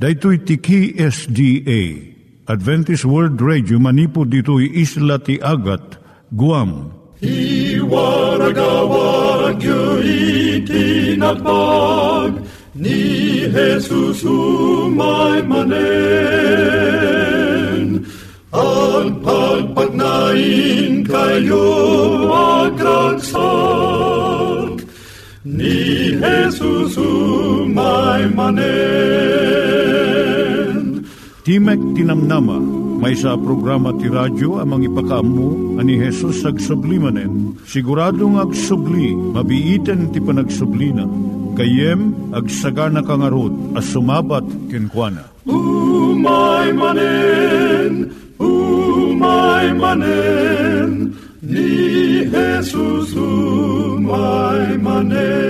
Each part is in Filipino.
Daitui tiki SDA Adventist World Radio manipud ditui isla ti Agat Guam. I waragawag itinatpag ni Jesus umay manen. Ang pagpagnain kayo agkansak ni Jesus umay manen. Timek Tinamnama, may sa programa ti radyo amang ipakaamu ani Hesus ag sublimanen. Siguradong ag subli, mabiiten ti panagsublina. Kayem ag sagana kangarot as sumabat kenkwana. Umay manen, umay manen, ni Jesus umay manen.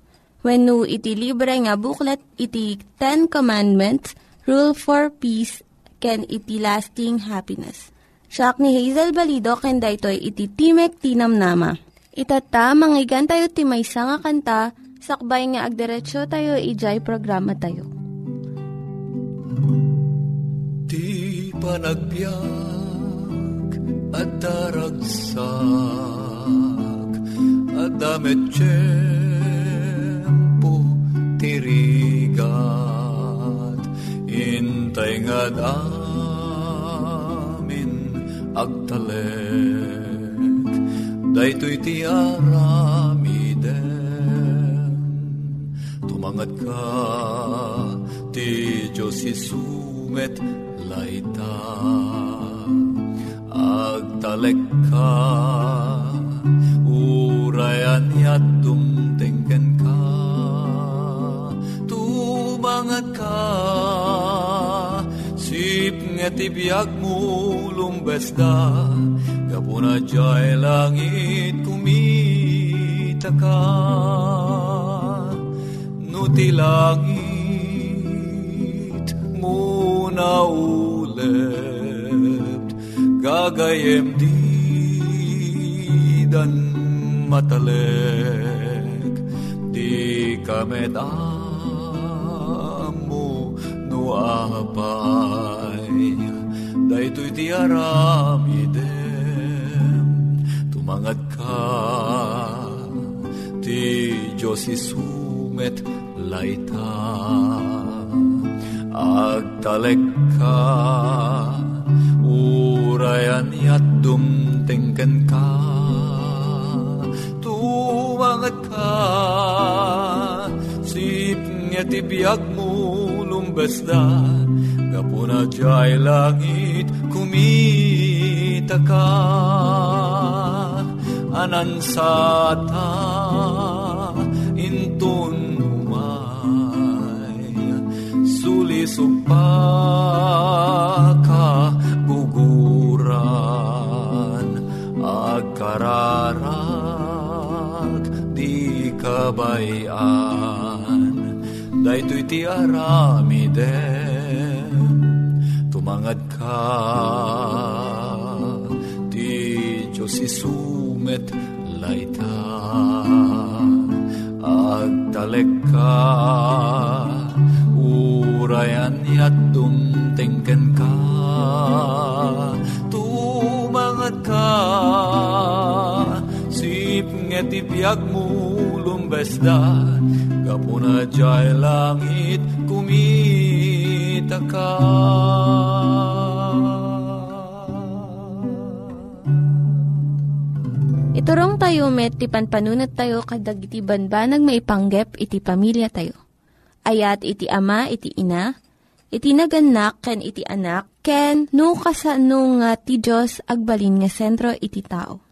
When no iti libre nga booklet iti Ten Commandments, Rule for Peace, can iti lasting happiness. Siya ni Hazel Balido ken daytoy iti Timek Tinam Nama. Itata manggigan tayo ti maysa nga kanta sakbay nga agderetsyo tayo ijay programa tayo. Di panagbiag at daragsak at damit tirigat. Intay nga amin agtalek daytoy ti aramiden. Tumangat ka ti Diyos isumet laita. Agtalek ka urayan nga tibiyag mo lumbes da kapuna jay langit kumita ka. Nuti langit muna ulit gagayem di dan matalek. Di kamet amo no apay daytoy ti aramidem tumangat ka ti Diyos isumet laita. Agtalek ka urayan yat dumtengken ka. Tumangat ka sip nga tibiyag mo lumbes da kapuna jay langit kumita ka anansata intun umay sulisog pa ka guguran agkararag di kabayan daytoy ti aramiden tumangad ka Diyos isumet laita agtalek ka urayan yat dumtengken ka. Tumangat ka sip nga ti biag mo besda. Gapuna jay langit kumita ka Iturong tayo met, ti panpanunat tayo kadag iti banbanag maipanggep iti pamilya tayo. Ayat iti ama, iti ina, iti naganak, ken iti anak, ken no, kasano nga ti Diyos agbalin nga sentro iti tao.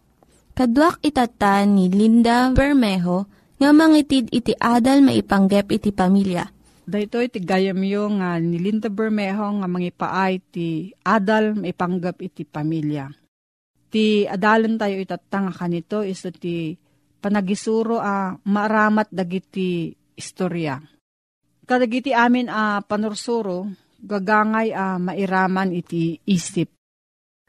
Kaduak itata ni Linda Bermejo nga mangitid iti adal maipanggep iti pamilya. Dahito iti gayam yo nga ni Linda Bermejo nga mangipaay ti adal maipanggep iti pamilya ti adalan tayo itatanga kanito iso ti panagisuro a maramat dagiti istorya. Kadagiti amin a panursuro, gagangay a mairaman iti isip.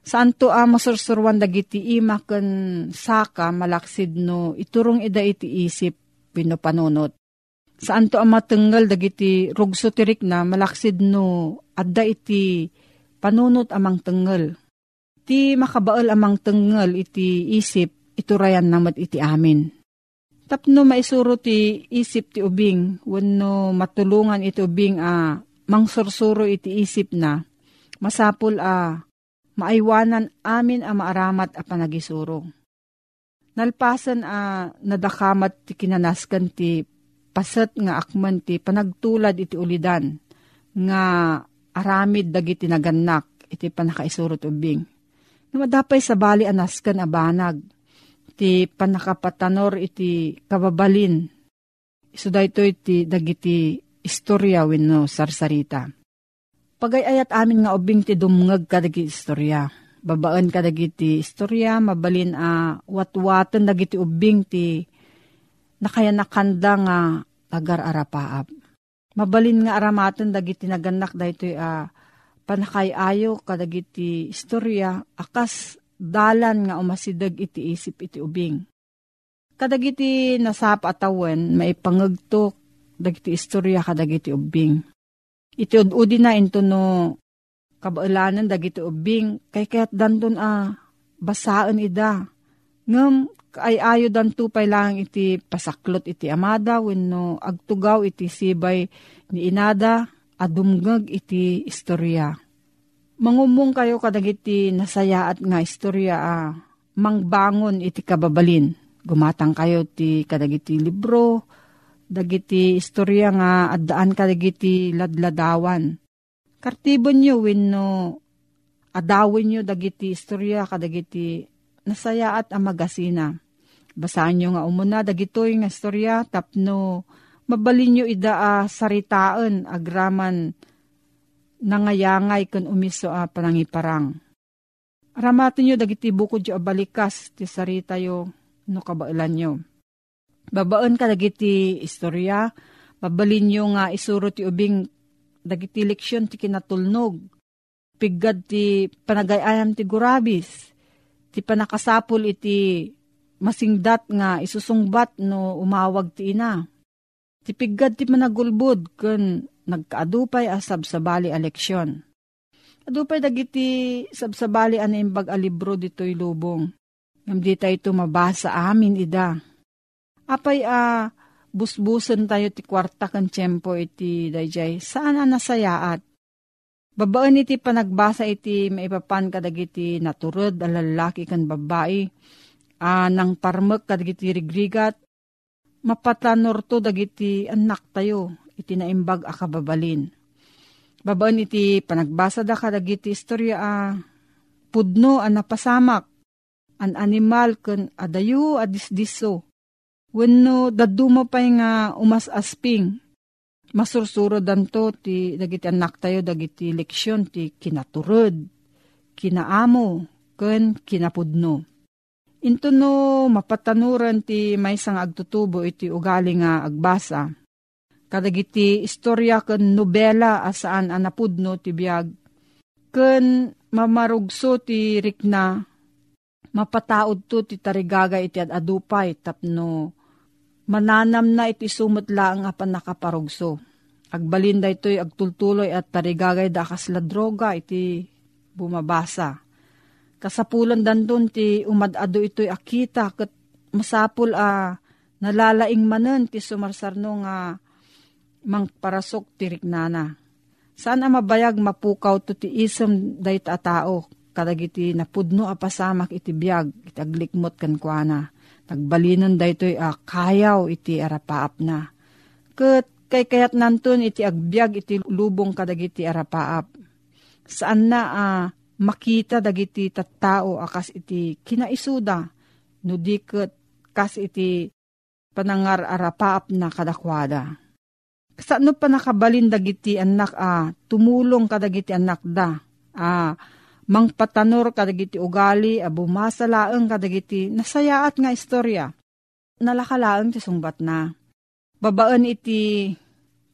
Saan to a masursurwan dagiti ima ken saka malaksid no iturong ida iti isip pinopanunot. Saan to a matenggal dagiti rugso tirik na malaksid no adda iti panunot amang tenggal Ti makabaal amang tengel iti isip, iturayan namat iti amin. Tapno maisuro ti isip ti ubing, wano matulungan iti ubing a mangsursuro iti isip na, masapul a maaywanan amin a maaramat a panagisuro. Nalpasan a nadakamat ti kinanaskan ti pasat nga akman ti panagtulad iti ulidan nga aramid dagiti nagannak iti panakaisuro ti ubing Namadapay sa bali anaskan abanag. Ti panakapatanor iti kababalin. Iso dayto iti dagiti istorya wenno sarsarita. Pagayayat amin nga ubing ti dumngag kadagi istorya. Babaan kadagiti istorya, mabalin a watwatan dagiti ubing ti nakaya nakanda nga agar arapaap. Mabalin nga aramatan dagiti naganak daytoy a panakayayo kadagiti istorya akas dalan nga umasidag iti isip iti ubing. Kadagiti nasap atawan maipangagtok dagiti istorya kadagiti ubing. Iti ududi na into no kabaalanan dagiti ubing kay kaya't dandun a basaan ida. Ngam kay ayo dan tupay lang iti pasaklot iti amada wenno agtugaw iti sibay ni inada adumgag iti istorya. Mangumong kayo kadagiti nasaya at nga istorya ah, mangbangon iti kababalin. Gumatang kayo ti kadagiti libro, dagiti istorya nga addaan kadagiti ladladawan. Kartibon nyo wenno adawin nyo dagiti istorya kadagiti nasaya at amagasina. Basaan nyo nga umuna dagitoy nga istorya tapno mabalin nyo ida a saritaan agraman nangayangay kun umiso a panangiparang. Aramatin nyo dagiti bukod yo balikas ti sarita yo no kabailan nyo. Babaan ka dagiti istorya, babalin nyo nga isuro ti ubing dagiti leksyon ti kinatulnog. Piggad ti panagayayam ti gurabis, ti panakasapul iti masingdat nga isusungbat no umawag ti ina Tipigad ti managulbud kun nagkaadupay a sabsabali a leksyon. Adupay dagiti sabsabali a naimbag a libro dito'y lubong. Ngam di tayo tumabasa amin ida. Apay a busbusan tayo ti kwarta kan tiyempo iti dayjay. Saan nasayaat? Babaan iti panagbasa iti maipapan kadagiti naturod a lalaki kan babae. A nang parmek kadagiti rigrigat mapatanor to dagiti anak tayo, iti naimbag a kababalin. Babaan iti panagbasa da kadagiti istorya a pudno a napasamak, an animal ken adayo a disdiso. Wenno daduma pay nga umas asping, masursuro danto ti dagiti anak tayo dagiti leksyon ti kinaturod, kinaamo, ken kinapudno. Into no mapatanuran ti may sang agtutubo iti ugali nga agbasa. Kadagiti istorya ken nobela asaan anapudno ti biag. Ken mamarugso ti rikna mapataod to ti tarigaga iti adupay tapno mananam na iti sumot lang apan nakaparugso. Agbalinda ito'y agtultuloy at tarigagay da kasla droga iti bumabasa Kasapulan dandun ti umadado ito'y akita kat masapul a Nalalaing manen ti sumarsarno nga mang parasok ti riknana. Saan ang mabayag mapukaw to ti isem dayt a tao kadagiti napudno a pasamak iti biyag iti aglikmot kan kuana. Nagbalinan daytoy a kayaw iti arapaap na. Ket kay kayat nantun iti agbyag iti lubong kadagiti arapaap. Saan na a uh, makita dagiti tattao akas iti kinaisuda no diket kas iti panangar arapaap na kadakwada. Saan pa nakabalin dagiti anak a tumulong kadagiti anak da a mangpatanor kadagiti ugali a bumasalaeng kadagiti nasayaat nga istorya. Nalakalaeng ti sungbat na. Babaan iti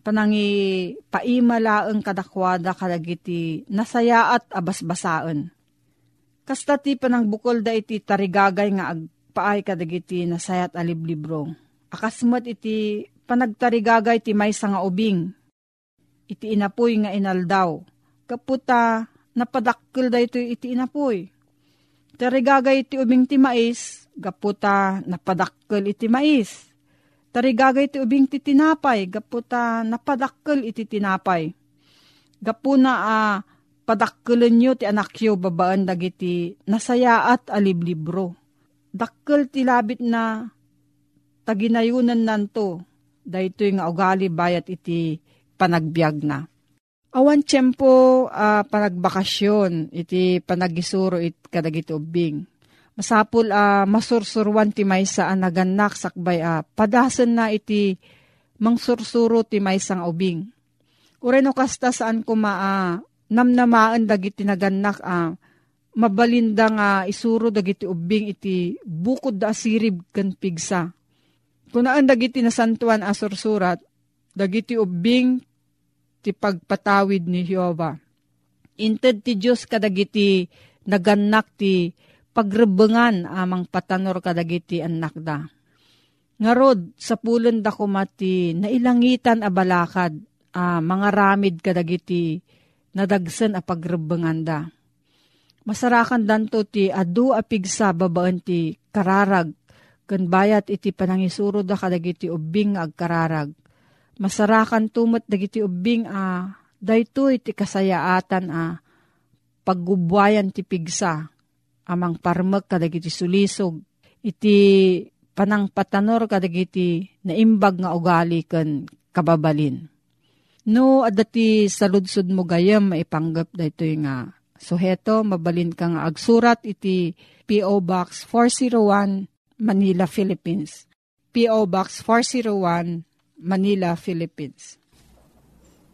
panangi paimalaeng kadakwada kadagiti nasayaat abasbasaan. Kasta ti panang bukol da iti tarigagay nga agpaay kadagiti nasayat aliblibro. Akasmat iti panagtarigagay ti may nga ubing. Iti inapoy nga inaldaw. Kaputa napadakkel da ito iti inapoy. Tarigagay iti ubing ti mais, gaputa napadakkel iti mais Tarigagay ti ubing ti tinapay, gaputa napadakkel iti tinapay. Gapuna a uh, padakkelan nyo ti anak yo babaan dagiti nasayaat aliblibro. Dakkel ti labit na taginayunan nanto, daytoy nga ugali bayat iti panagbiag na. Awan tiyempo uh, panagbakasyon, iti panagisuro it kadagiti ubing Masapul a uh, masursurwan ti maysa a naganak sakbay a uh, padasan na iti mangsursuro ti maysa nga ubing. Ureno kasta saan ko maa uh, namnamaan dagiti naganak a uh, mabalinda nga isuro dagiti ubing iti bukod da asirib kan pigsa. Kunaan dagiti nasantuan a sursurat, dagiti ubing ti pagpatawid ni Jehovah. Inted ti Diyos kadagiti naganak ti pagrebengan amang patanor kadagiti anak da. Ngarod, sa pulon da kumati, nailangitan a balakad, a mga ramid kadagiti, nadagsan a pagrebengan da. Masarakan danto ti adu a pigsa babaan ti kararag, kan bayat iti panangisuro da kadagiti ubing agkararag. Masarakan tumot dagiti ubing a dayto iti kasayaatan a paggubwayan ti pigsa amang parmek kadagiti sulisog iti panang patanor kadagiti naimbag nga ugali ken kababalin. No, adati saludsud mo gayam maipanggap da ito nga suheto, mabalin ka nga agsurat iti P.O. Box 401 Manila, Philippines. P.O. Box 401 Manila, Philippines.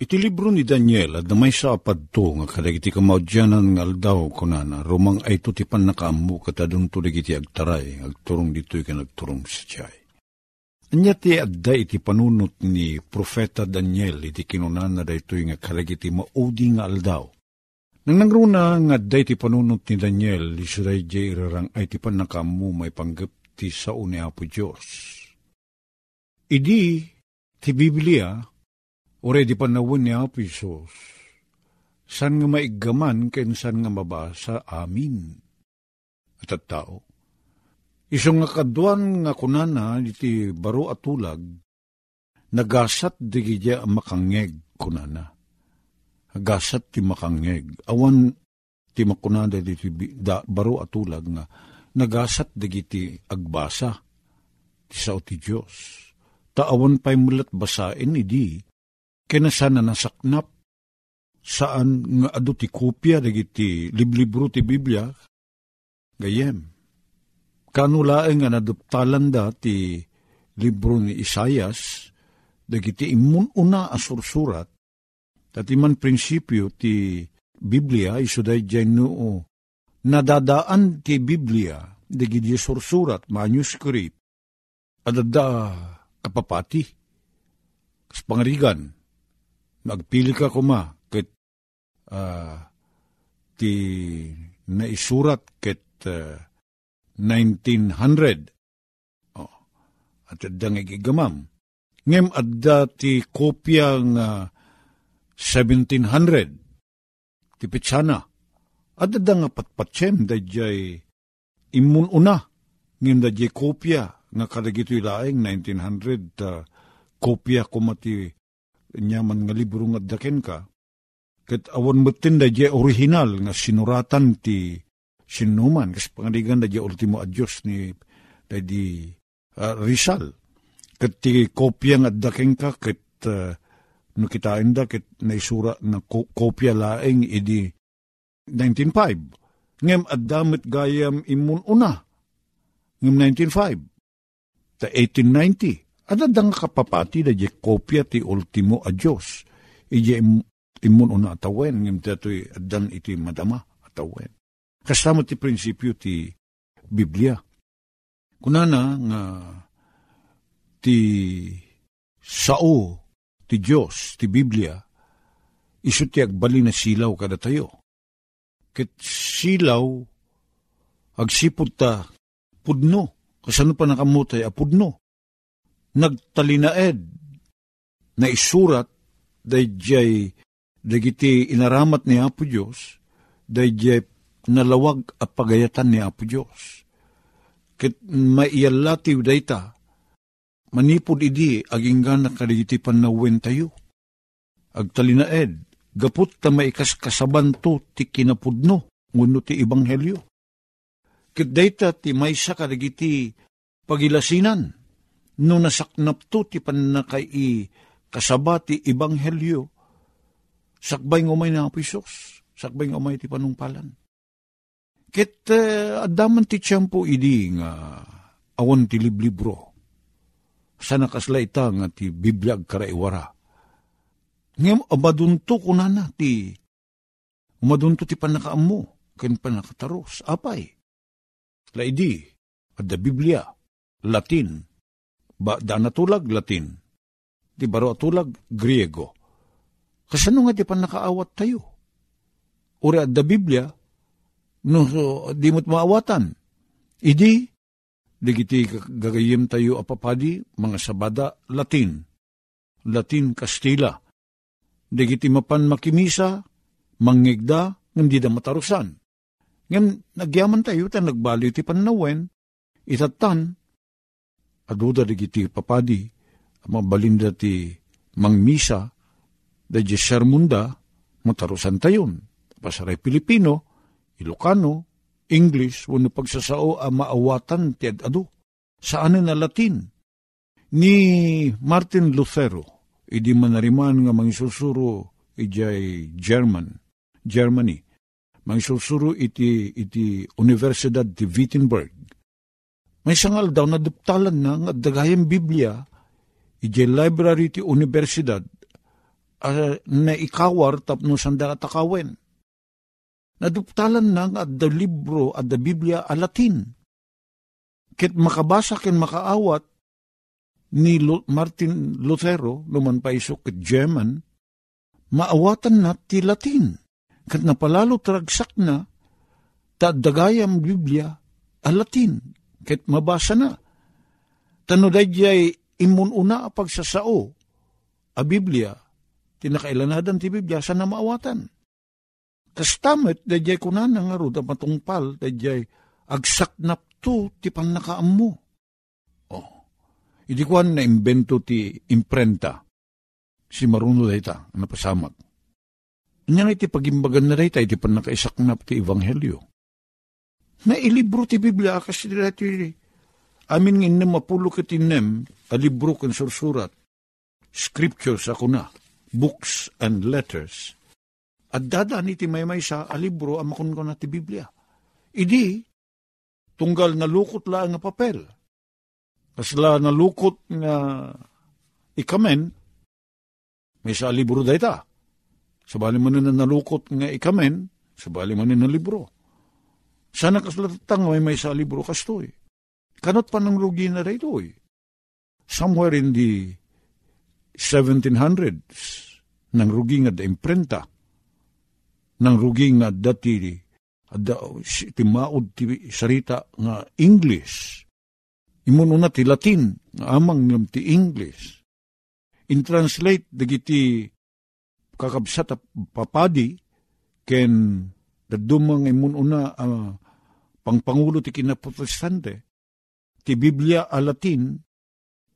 Iti libro ni Daniel at damay sa apadto nga kadagiti kamaudyanan nga aldaw kunana rumang ay tutipan na kaamu katadong tulig iti agtaray agturong dito'y ka nagturong sa tiyay. Anya ti adda iti panunot ni Profeta Daniel iti kinunana da ito'y nga kadagiti maudi nga aldaw. Nang nangruna nga adda iti panunot ni Daniel, isuray jay irarang ay ti panakamu may panggap ti sao ni Apo Diyos. Idi, ti Biblia, Ure di panawin ni Apo Isos, san nga maigaman ken san nga mabasa amin. At at tao, isong nga kaduan nga kunana iti baro at tulag, nagasat digidya makangeg kunana. Agasat ti makangeg. Awan ti makunada di da, baro at tulag nga nagasat digiti agbasa ti sao ti Diyos. Taawan pa'y mulat basain idi Kinasa na nasaknap. Saan nga adu ti kopya dagiti liblibro ti Biblia? Gayem. Kanulaeng nga naduptalan da ti libro ni Isayas dagiti imun una asursurat Tati man prinsipyo ti Biblia iso day dyan noo nadadaan ti Biblia dagiti sursurat manuscript. Adada kapapati kas pangarigan magpili ka kuma ket uh, ti naisurat ket uh, 1900 oh, at adda nga gigamam ngem adda ti kopya nga 1700 ti pitsana. At adda nga patpatsem da jay imun una. Ngem da jay kopya nga kadagito ilaeng 1900 uh, kopya kumati nyaman nga libro nga daken ka ket awan metin da jay original nga sinuratan ti sinuman kas pangadigan da jay ultimo adyos ni da di uh, Rizal ket ti kopya nga daken ka ket uh, no kitain da ket naisura na kopya laeng idi 1905. Ngem at damit gayam imun una. Ngem 1905. Ta 1890. Ada dang kapapati da je kopya ti ultimo a Diyos. Ije imun una atawen. Ngem tatoy adan iti madama atawen. Kasama ti prinsipyo ti Biblia. Kunana nga ti sao ti Diyos, ti Biblia, iso ti agbali na silaw kada tayo. Ket silaw, agsipod ta, pudno, kasano pa nakamutay, apudno. Nagtalinaed, na isurat, dayjay, dagiti inaramat ni Apo Diyos, dayjay nalawag at pagayatan ni Apo Diyos. Ket maiyalatiw dayta, manipod idi aginggan na kadigiti panawen tayo. Agtalinaed, gapot ta maikas kasabanto ti kinapudno, nguno ti ibanghelyo. Ket dayta ti maysa kadigiti pagilasinan, no nasaknap to ti panakay kasaba ti ibanghelyo, sakbay ngumay na apisos, sakbay ngumay ti panungpalan. Ket uh, adaman ti tiyempo idi nga awan ti liblibro sa nakasla ita nga ti biblag karaiwara. Ngem abadunto ko na na ti umadunto ti panakaam mo ken panakataros. Apay. Laidi, adda Biblia, Latin, ba da natulag Latin, ti baro atulag Griego. Kasano nga ti panakaawat tayo? Uri adda Biblia, no so, di mo't maawatan. Idi, Digiti gagayim tayo apapadi, mga sabada, Latin. Latin, Kastila. Digiti mapan makimisa, mangigda, hindi da matarusan. Ngam, nagyaman tayo, ta nagbali ti panawen, itatan, aduda digiti papadi, mabalinda ti mangmisa, da di sermunda, matarusan tayon. Pasaray Pilipino, Ilocano, English, wano pagsasao a maawatan ti adu. Saan na Latin? Ni Martin Lutero, idi manariman nga mangisusuro ijay German, Germany. Mangisusuro iti, iti Universidad ti Wittenberg. May sangal daw na duptalan na nga dagayang Biblia, ijay library ti Universidad, uh, na ikawar tapno sanda atakawen naduptalan nang at da libro at da Biblia a Latin. Kit makabasa ken makaawat ni Martin Lutero, luman pa iso kit German, maawatan na ti Latin. Kat napalalo tragsak na, ta dagayam Biblia a Latin. Kit mabasa na. Tano dayjay imun una a pagsasao, a Biblia, tinakailanadan ti Biblia, sa na maawatan Kastamet, dayjay kunan nga ro, da matungpal, dayjay agsaknap to, ti panakaam mo. Oh. Idi kuan na imbento ti imprenta, si maruno dayta, napasamak. Inya iti pagimbagan na dayta, iti panakaisaknap ti Ebanghelyo. Na ilibro ti Biblia, kasi dati, amin nginem mapulo ket inem, a libro kan sursurat, scriptures ako na, books and letters. At dada ni ti may may sa alibro ang makon ko na ti Biblia. Idi, tunggal nalukot la nga papel. Kasla nalukot nga ikamen, may sa libro dayta. Sabali man na nalukot nga ikamen, sabali man na libro. Sana kaslatang may may sa libro kastoy. Kanot pa ng rugi na dayto eh. Somewhere in the 1700s, nang rugi nga da imprenta, nang rugi nga dati da, ti maud ti sarita nga English. Imun una ti Latin, nga amang ngam ti English. In translate, dagiti kakabsat papadi, ken dadumang imun una uh, pangpangulo ti kinaprotestante, ti Biblia a Latin,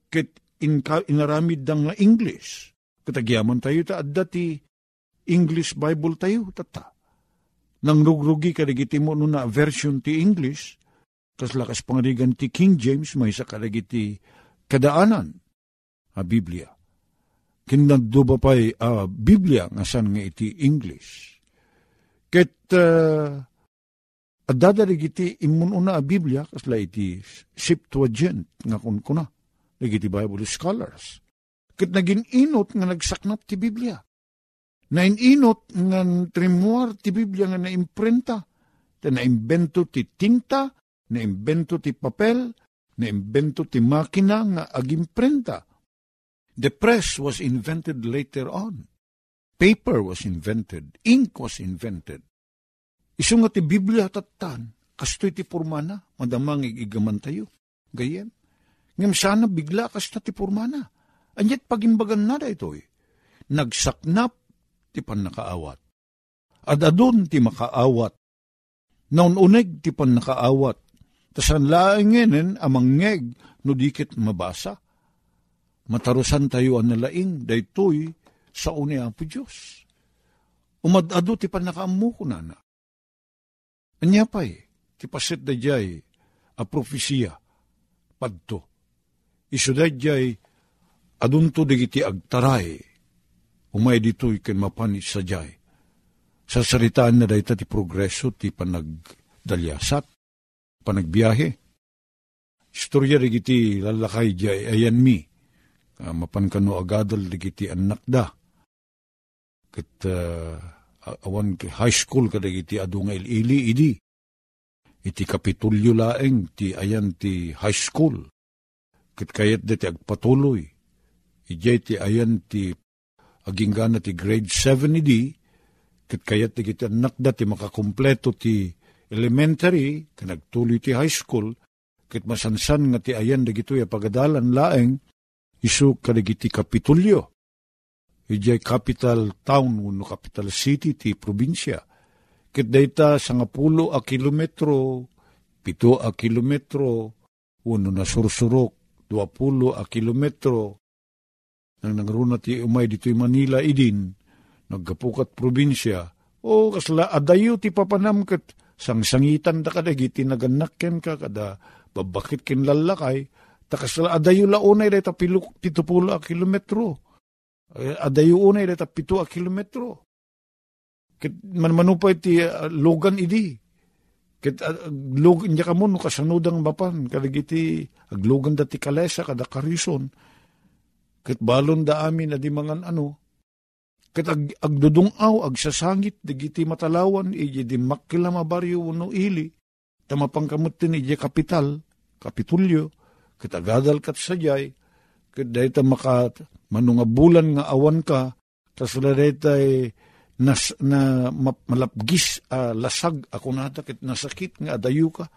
ket in, inaramid dang nga English. Katagyaman tayo ta adda ti English Bible tayo tata. Nang rugrugi kadagiti mo no na version ti English, kas lakas pangarigan ti King James may sa kadagiti kadaanan a Biblia. Kinaddo ba pa'y a Biblia nga san nga iti English. Ket uh, at dadarig iti imun una a Biblia, kasla iti Septuagint, nga kun kuna, iti Bible scholars. Kat naging inot nga nagsaknap ti Biblia. Nainot nga trimuar ti Biblia nga naimprenta, ta naimbento ti tinta, naimbento ti papel, naimbento ti makina nga agimprenta. The press was invented later on. Paper was invented. Ink was invented. Isu nga ti Biblia tatan, kastoy ti formana, madamang igigaman tayo. Gayem. Ngam sana bigla kasta ti formana. Anyat pagimbagan na da ito eh. Nagsaknap ti pan nakaawat. At adun ti makaawat. Naun uneg ti pan nakaawat. Tasan laingenen amang ngeg no dikit mabasa. Matarusan tayo ang nalaing daytoy sa uni ang Diyos. Umadado ti pan nakaamu ko na na. Anya pa'y, ti pasit da jay, a profesiya, padto. Iso da jay, adunto digiti agtaray, umay dito'y ken mapanis sa jay. Sa saritaan na dayta ti progreso, ti panagdalyasat, panagbiyahe. Istorya digiti lalakay jay, ayan mi, uh, mapan kano agadal digiti anak da. Kat uh, awan high school kada iti adu nga ili idi. Iti kapitulyo laeng ti ayan ti high school. Kit kayat diti agpatuloy. Ijay ti ayan ti aginggana ti grade 7 idi. Kit kayat ti kiti anak da ti makakumpleto ti elementary, kanagtuloy ti high school, kit masansan nga ti ayan dagito ya pagadalan laeng, isu kadagiti kapitulyo ijay capital town no capital city ti probinsya. Kit dayta sa nga pulo a kilometro, pito a kilometro, uno na sursurok, dua pulo a kilometro, nang nangruna ti umay dito'y Manila idin, nagkapukat probinsya, o kasla adayo ti papanam kat sangsangitan da kada giti naganakken ka kada babakit kin lalakay, takasla adayo launay da pito pulo a kilometro adayo unay data pito a kilometro. Kit man manupay ti uh, logan idi. Kit uh, log niya kamo no kasanudang bapan kadagiti aglogan dati kalesa kada karison. Kit balon da amin adi mangan ano. Kit ag, agdudungaw agsasangit digiti matalawan iji di makila mabaryo no ili. Tamapangkamot tin iji kapital, kapitulyo. Kit agadal kat sajay. Kit dahita maka manunga bulan nga awan ka, tas day nas, na malapgis uh, lasag ako nata kit nasakit nga adayu ka.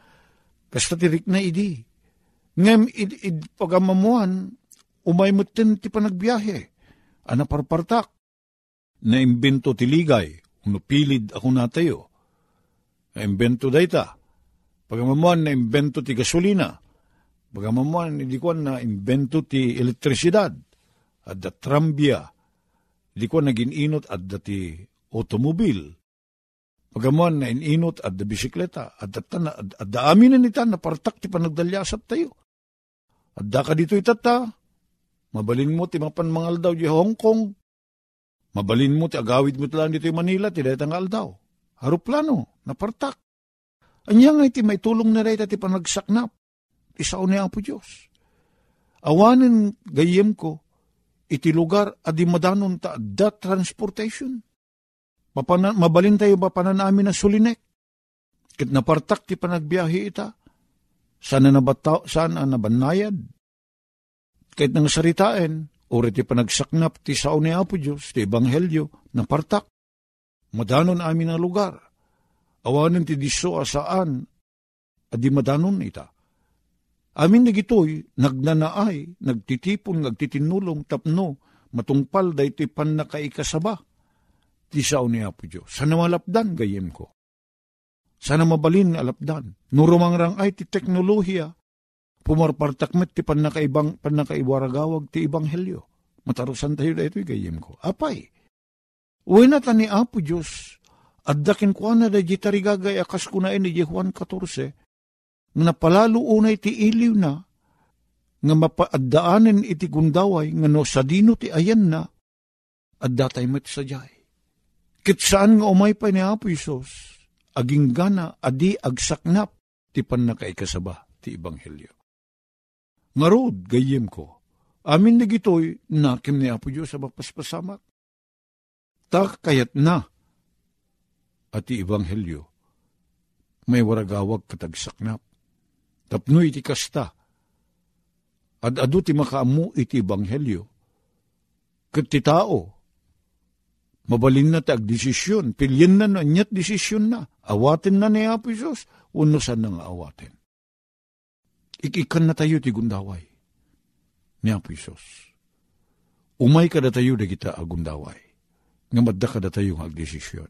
Kasta tirik na idi. Ngem id, id pagamamuan, umay mo ti panagbiyahe. Ana parpartak. Na imbento tiligay, uno pilid ako natayo. Na imbento dayta. Pagamamuan na imbento ti gasolina. Pagamamuan, hindi ko na imbento ti elektrisidad at da trambia, di ko naging inot at dati automobil. Pagamuan na inot at da bisikleta, at da, at, at da amin na nita na partak ti panagdalyasat tayo. At da ka dito itata, mabalin mo ti mapan daw di Hong Kong, Mabalin mo ti agawid mo talang dito Manila, ti daytang aldaw. Haruplano, napartak. Anya nga iti may tulong na rin ti panagsaknap. Isaw ni Apo Diyos. Awanin gayem ko, iti lugar adi madanon ta that transportation. Mapana, mabalin tayo mapanan namin na sulinek. Kit napartak ti panagbiyahe ita. Sana nabata, sana nabanayad. Kahit nang saritain, uri ti panagsaknap ti sao ni Apo Diyos, ti Ebanghelyo, napartak. Madanon amin na lugar. Awanin ti diso asaan, adi madanon ita. Amin na gitoy, nagnanaay, nagtitipon, nagtitinulong, tapno, matungpal day ti pan nakaikasaba. Ti sao ni Apo Diyos. Sana malapdan gayem ko. Sana mabalin alapdan. Nurumangrang ay ti teknolohiya, pumarpartakmet ti panakaibang panakaiwaragawag ti ibanghelyo. Matarusan tayo da ito'y gayem ko. Apay, uwi na ta ni Apo Diyos, at dakin ko na da jitarigagay akas ko na ini Juan 14, nga napalalo unay ti iliw na, nga mapaaddaanin iti gundaway, nga no sa dino ti ayan na, at datay met sa jay. Kit saan nga umay pa ni Apo Isos, aging gana adi agsaknap ti pan nakaikasaba ti Ebanghelyo. Ngarod, gayem ko, amin na gitoy na kim ni Apo Diyos sa mapaspasamak. Tak kayat na at ti Ebanghelyo may waragawag katagsaknap. Tapno iti kasta. At adu ti makaamu iti Ebanghelyo. Kat ti tao, mabalin na tag desisyon, pilyin na na, nyat desisyon na, awatin na ni Apo Isos, unusan na nga awatin. Ikikan na tayo ti gundaway ni Apo Isos. Umay ka da tayo da kita agundaway, nga madda ka da tayo nga agdesisyon.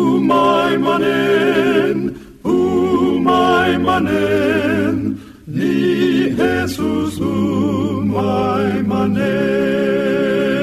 Umaymanen, Umaymanen, ni Jesus o my Umaymanen.